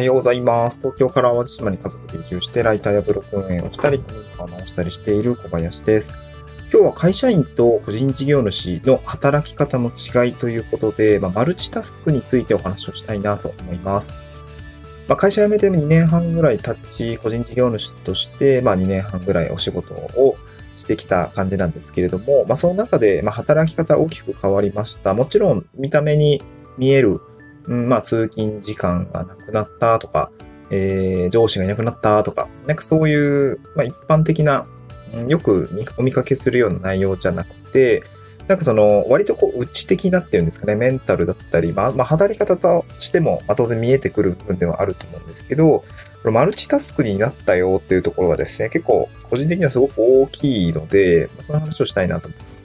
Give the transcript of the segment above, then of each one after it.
はようございます。東京から淡路島に家族で移住して、ライターやブログ運営をしたり、古民家を直したりしている小林です。今日は会社員と個人事業主の働き方の違いということで、まあ、マルチタスクについてお話をしたいなと思います。まあ、会社辞めて2年半ぐらい経ち、個人事業主として、まあ、2年半ぐらいお仕事をしてきた感じなんですけれども、まあ、その中で、まあ、働き方大きく変わりました。もちろん、見た目に見えるうん、まあ、通勤時間がなくなったとか、えー、上司がいなくなったとか、なんかそういう、まあ、一般的な、よくお見かけするような内容じゃなくて、なんかその、割とこう、内的なっていうんですかね、メンタルだったり、まあ、まあ、働き方としても、まあ、当然見えてくる部分ではあると思うんですけど、マルチタスクになったよっていうところがですね、結構、個人的にはすごく大きいので、その話をしたいなと思います。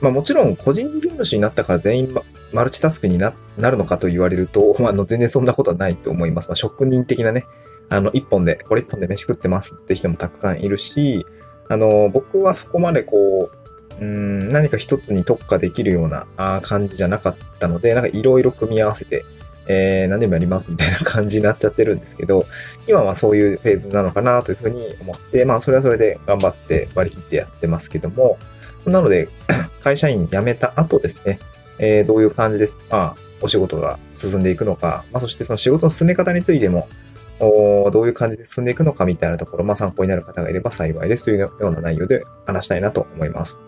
まあもちろん個人事業主になったから全員マルチタスクになるのかと言われると、まあの全然そんなことはないと思います。まあ、職人的なね、あの一本で、これ一本で飯食ってますって人もたくさんいるし、あの僕はそこまでこう、うん何か一つに特化できるような感じじゃなかったので、なんかいろいろ組み合わせて、えー、何でもやりますみたいな感じになっちゃってるんですけど、今はそういうフェーズなのかなというふうに思って、まあそれはそれで頑張って割り切ってやってますけども、なので、会社員辞めた後ですね、えー、どういう感じです。まあ、お仕事が進んでいくのか、まあ、そしてその仕事の進め方についても、どういう感じで進んでいくのかみたいなところ、まあ、参考になる方がいれば幸いですというような内容で話したいなと思います。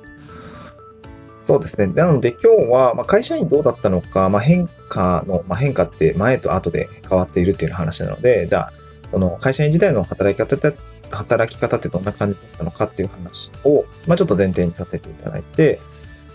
そうですね。なので今日は、ま、会社員どうだったのか、まあ、変化の、まあ、変化って前と後で変わっているっていう話なので、じゃあ、その会社員時代の働き方って働き方ってどんな感じだったのかっていう話を、まあ、ちょっと前提にさせていただいて、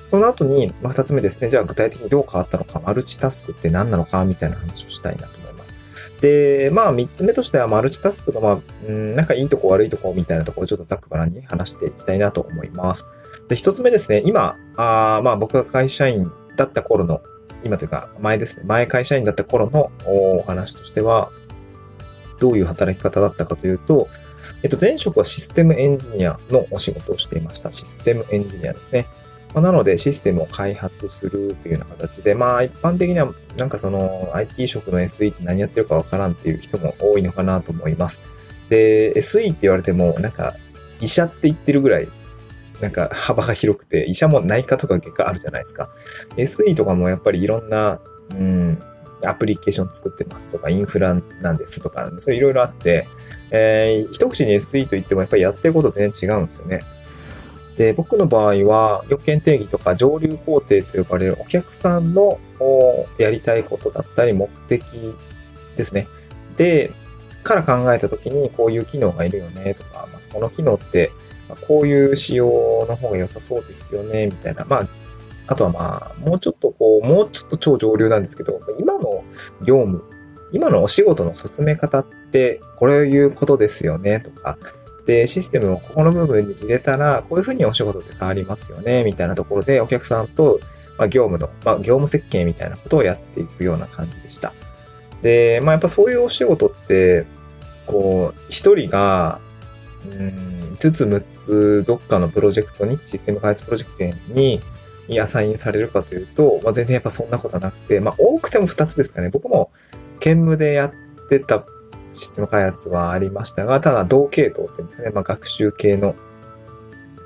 その後に、まあ、二つ目ですね、じゃあ具体的にどう変わったのか、マルチタスクって何なのかみたいな話をしたいなと思います。で、まあ三つ目としてはマルチタスクの、まあ、うん、なんかいいとこ悪いとこみたいなところをちょっとざっくばらんに話していきたいなと思います。で、一つ目ですね、今、あまあ僕が会社員だった頃の、今というか前ですね、前会社員だった頃のお話としては、どういう働き方だったかというと、えっと、前職はシステムエンジニアのお仕事をしていました。システムエンジニアですね。まあ、なので、システムを開発するというような形で、まあ、一般的には、なんかその、IT 職の SE って何やってるかわからんっていう人も多いのかなと思います。で、SE って言われても、なんか、医者って言ってるぐらい、なんか幅が広くて、医者も内科とか外科あるじゃないですか。SE とかもやっぱりいろんな、うん、アプリケーション作ってますとか、インフラなんですとか、そういろいろあって、えー、一口に SE と言ってもやっぱりやってること全然違うんですよね。で、僕の場合は、要件定義とか上流工程と呼ばれるお客さんのやりたいことだったり目的ですね。で、から考えたときにこういう機能がいるよねとか、まあ、この機能ってこういう仕様の方が良さそうですよねみたいな。まあ、あとはまあ、もうちょっとこう、もうちょっと超上流なんですけど、今の業務、今のお仕事の進め方ってこういうことですよねとか、で、システムをここの部分に入れたら、こういうふうにお仕事って変わりますよね、みたいなところで、お客さんと、ま、業務の、まあ、業務設計みたいなことをやっていくような感じでした。で、まあ、やっぱそういうお仕事って、こう、一人が、うん、5つ6つどっかのプロジェクトに、システム開発プロジェクトに、にアサインされるかというと、まあ、全然やっぱそんなことはなくて、まあ、多くても2つですかね。僕も、兼務でやってたシステム開発はありましたが、ただ同系統ってですね。まあ、学習系の、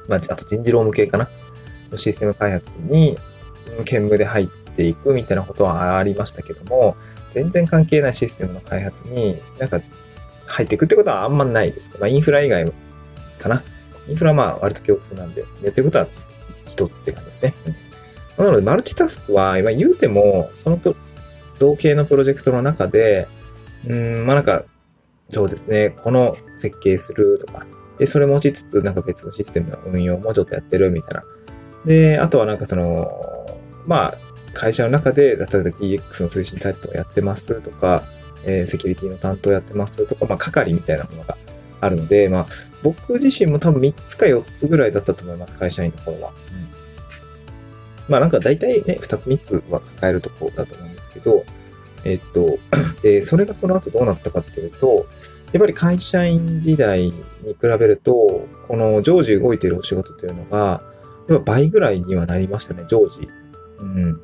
まあ、あと人事労務系かな。システム開発に兼務で入っていくみたいなことはありましたけども、全然関係ないシステムの開発になんか入っていくってことはあんまないですね。まあ、インフラ以外かな。インフラはまあ割と共通なんで、やってることは一つって感じですね。なので、マルチタスクは今言うても、その同系のプロジェクトの中で、うん、まあなんか、そうですね。この設計するとか。で、それ持ちつつ、なんか別のシステムの運用もちょっとやってるみたいな。で、あとはなんかその、まあ、会社の中で、例えば DX の推進タイプをやってますとか、えー、セキュリティの担当やってますとか、まあ、係みたいなものがあるので、まあ、僕自身も多分3つか4つぐらいだったと思います、会社員の方は。うん、まあ、なんか大体ね、2つ3つは抱えるところだと思うんですけど、えっと、で、それがその後どうなったかっていうと、やっぱり会社員時代に比べると、この常時動いているお仕事というのが、やっぱ倍ぐらいにはなりましたね、常時。うん。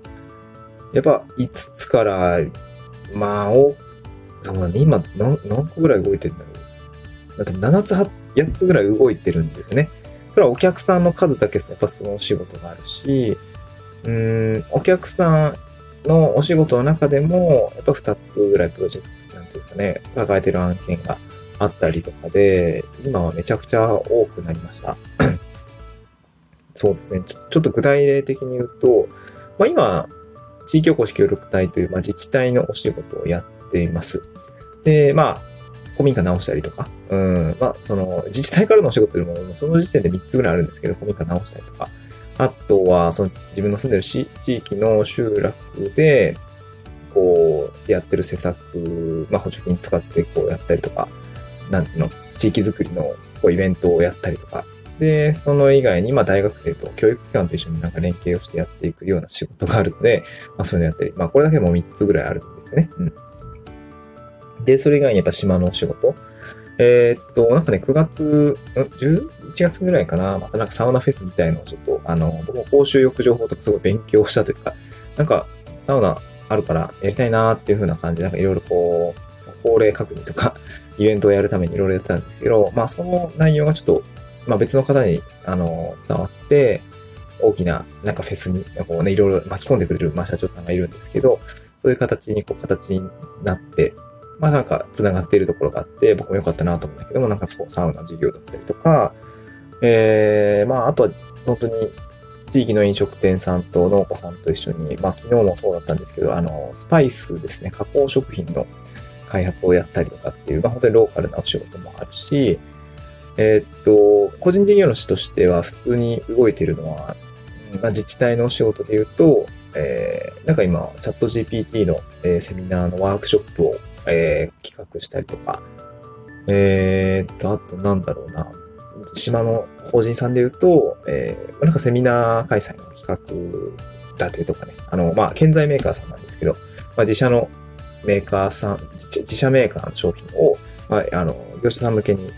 やっぱ5つから、まあ、多分ね、今何、何個ぐらい動いてるんだろう。なんか7つ、8つぐらい動いてるんですね。それはお客さんの数だけやっぱそのお仕事があるし、うん、お客さんのお仕事の中でも、やっぱ2つぐらいプロジェクト、なんていうかね、抱えてる案件があったりとかで、今はめちゃくちゃ多くなりました。そうですねち。ちょっと具体例的に言うと、まあ、今、地域おこし協力隊という、まあ、自治体のお仕事をやっています。で、まあ、古民家直したりとか、うん、まあ、その、自治体からのお仕事よりも、その時点で3つぐらいあるんですけど、古民家直したりとか、あとは、その、自分の住んでる地域の集落で、こう、やってる施策、まあ、補助金使ってこうやったりとか、なんていうの、地域づくりのこうイベントをやったりとか、で、その以外に、まあ大学生と教育機関と一緒になんか連携をしてやっていくような仕事があるので、まあそういうのやったり、まあこれだけでも3つぐらいあるんですよね。うん。で、それ以外にやっぱ島の仕事。えー、っと、なんかね、9月、ん ?10? 1月ぐらいかな、またなんかサウナフェスみたいのをちょっと、あの、僕も公衆浴場法とかすごい勉強したというか、なんか、サウナあるからやりたいなーっていう風な感じで、なんかいろいろこう、法令確認とか、イベントをやるためにいろいろやってたんですけど、まあその内容がちょっと、まあ別の方に、あの、伝わって、大きな、なんかフェスに、こうね、いろいろ巻き込んでくれる、まあ社長さんがいるんですけど、そういう形に、こう、形になって、まあなんか繋がっているところがあって、僕も良かったなと思うんだけども、なんかそう、サウナ授業だったりとか、えー、まああとは、本当に、地域の飲食店さんと農家さんと一緒に、まあ昨日もそうだったんですけど、あの、スパイスですね、加工食品の開発をやったりとかっていう、まあ本当にローカルなお仕事もあるし、えー、っと、個人事業主としては普通に動いてるのは、まあ、自治体のお仕事で言うと、えー、なんか今、チャット GPT の、えー、セミナーのワークショップを、えー、企画したりとか、えー、っと、あとなんだろうな、島の法人さんで言うと、えー、なんかセミナー開催の企画立てとかね、あの、まあ、建材メーカーさんなんですけど、まあ、自社のメーカーさん、自社メーカーの商品を、まあ、あの、業者さん向けに、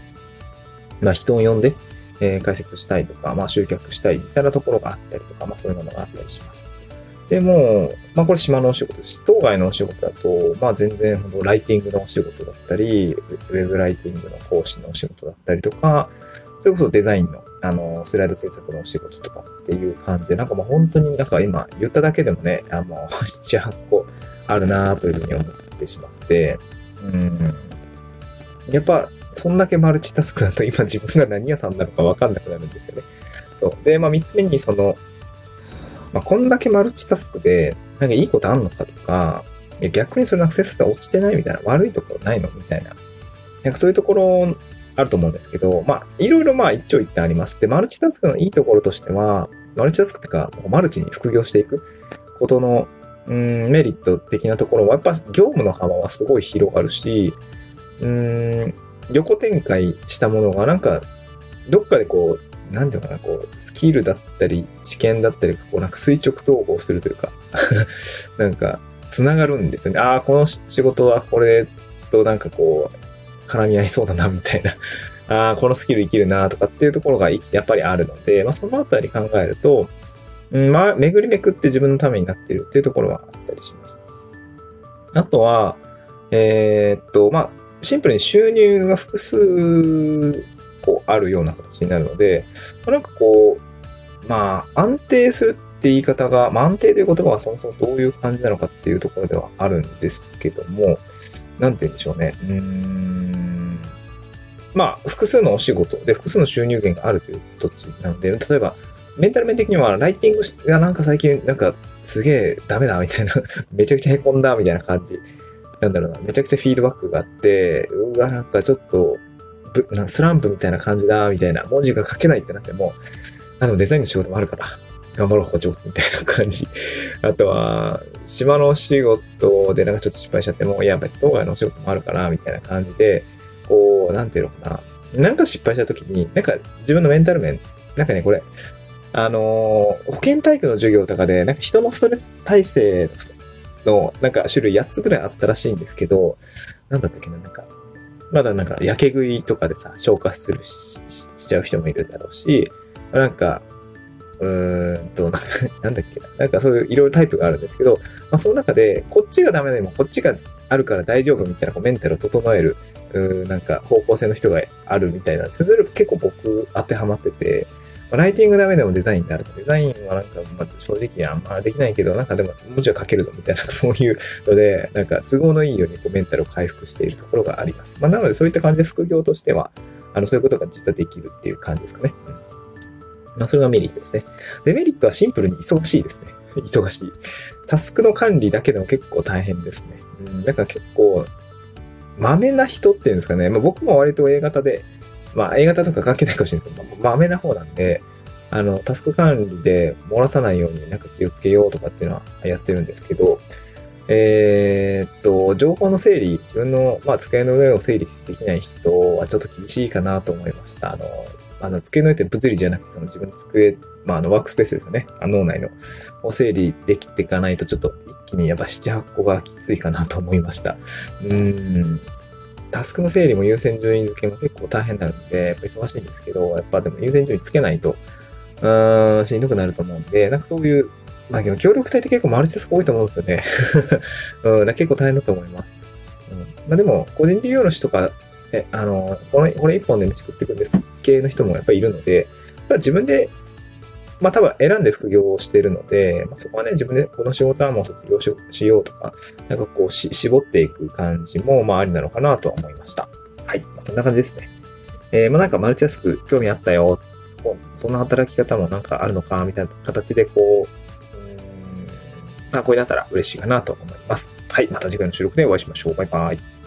まあ、人を呼んで、えー、解説したいとか、まあ、集客したいみたいなところがあったりとか、まあ、そういうものがあったりします。でも、まあ、これ島のお仕事ですし、当該のお仕事だと、まあ、全然、ライティングのお仕事だったり、ウェブライティングの講師のお仕事だったりとか、それこそデザインの、あの、スライド制作のお仕事とかっていう感じで、なんかもう本当になんか今言っただけでもね、あの、7、8個あるなというふうに思ってしまって、うん。やっぱ、そんだけマルチタスクだと今自分が何屋さんなのかわかんなくなるんですよね。そう。で、まあ三つ目にその、まあこんだけマルチタスクで、なんかいいことあんのかとか、逆にそれのアクセス数落ちてないみたいな、悪いところないのみたいな。なんかそういうところあると思うんですけど、まあ、いろいろまあ一長一短あります。で、マルチタスクのいいところとしては、マルチタスクってか、マルチに副業していくことの、うん、メリット的なところは、やっぱ業務の幅はすごい広がるし、うん、横展開したものがなんか、どっかでこう、なんていうのかな、こう、スキルだったり、知見だったり、こう、なんか垂直統合するというか なんか、つながるんですよね。ああ、この仕事はこれとなんかこう、絡み合いそうだな、みたいな。ああ、このスキル生きるな、とかっていうところがやっぱりあるので、まあ、そのあたり考えると、うん、まあ、巡りめくって自分のためになってるっていうところはあったりします。あとは、えー、っと、まあ、シンプルに収入が複数、こう、あるような形になるので、なんかこう、まあ、安定するって言い方が、まあ、安定という言葉はそもそもどういう感じなのかっていうところではあるんですけども、なんて言うんでしょうね。うん。まあ、複数のお仕事で複数の収入源があるという形なので、例えば、メンタル面的には、ライティングがなんか最近、なんか、すげえダメだみたいな めちゃくちゃ凹んだみたいな感じなんだろうな、めちゃくちゃフィードバックがあって、うわ、なんかちょっと、スランプみたいな感じだ、みたいな、文字が書けないってなっても、あの、デザインの仕事もあるから、頑張ろう、補助、みたいな感じ。あとは、島のお仕事でなんかちょっと失敗しちゃっても、いや、別に当該のお仕事もあるから、みたいな感じで、こう、なんていうのかな。なんか失敗した時に、なんか自分のメンタル面、なんかね、これ、あのー、保健体育の授業とかで、なんか人のストレス耐性の、なんか種類8つぐらいあったらしいんですけど、なんだったっけな、なんか、まだなんか、焼け食いとかでさ、消化するし、ちゃう人もいるだろうし、なんか、うーんと、なんか、なんだっけな、なんかそういういろいろタイプがあるんですけど、まあその中で、こっちがダメでもこっちがあるから大丈夫みたいなこうメンタルを整える、うなんか方向性の人があるみたいなんですけど、それ結構僕当てはまってて、ライティングダメでもデザインってあるとか、デザインはなんか、ま、正直あんまできないけど、なんかでも文字は書けるぞみたいな、そういうので、なんか都合のいいようにこうメンタルを回復しているところがあります。まあ、なのでそういった感じで副業としては、あの、そういうことが実はできるっていう感じですかね。まあ、それがメリットですね。デメリットはシンプルに忙しいですね。忙しい。タスクの管理だけでも結構大変ですね。うん、だから結構、豆な人っていうんですかね。まあ、僕も割と A 型で、まあ A 型とか関係ないかもしれないですけど、まあ、豆な方なんで、あの、タスク管理で漏らさないようになんか気をつけようとかっていうのはやってるんですけど、えー、っと、情報の整理、自分の、まあ、机の上を整理できない人はちょっと厳しいかなと思いました。あの、あの、机の上って物理じゃなくて、その自分の机、まあ、あの、ワークスペースですよね。脳内の、を整理できていかないと、ちょっと一気にやっぱ7、8個がきついかなと思いました。うーん。タスクの整理も優先順位付けも結構大変なので、やっぱ忙しいんですけど、やっぱでも優先順位つけないと、うーん、しんどくなると思うんで、なんかそういうまあでも協力隊って結構マルチタスク多いと思うんですよね。うん、結構大変だと思います。うん、まあでも、個人事業主とか、ね、あの、これ、これ一本で道食っていくんです系の人もやっぱりいるので、まあ、自分で、まあ多分選んで副業をしてるので、まあ、そこはね、自分でこの仕事はもう卒業しようとか、なんかこうし、絞っていく感じも、まあありなのかなとは思いました。はい。まあ、そんな感じですね。えー、まあなんかマルチタスク興味あったよ。そんな働き方もなんかあるのかみたいな形でこう、参考になったら嬉しいかなと思います。はい。また次回の収録でお会いしましょう。バイバイ。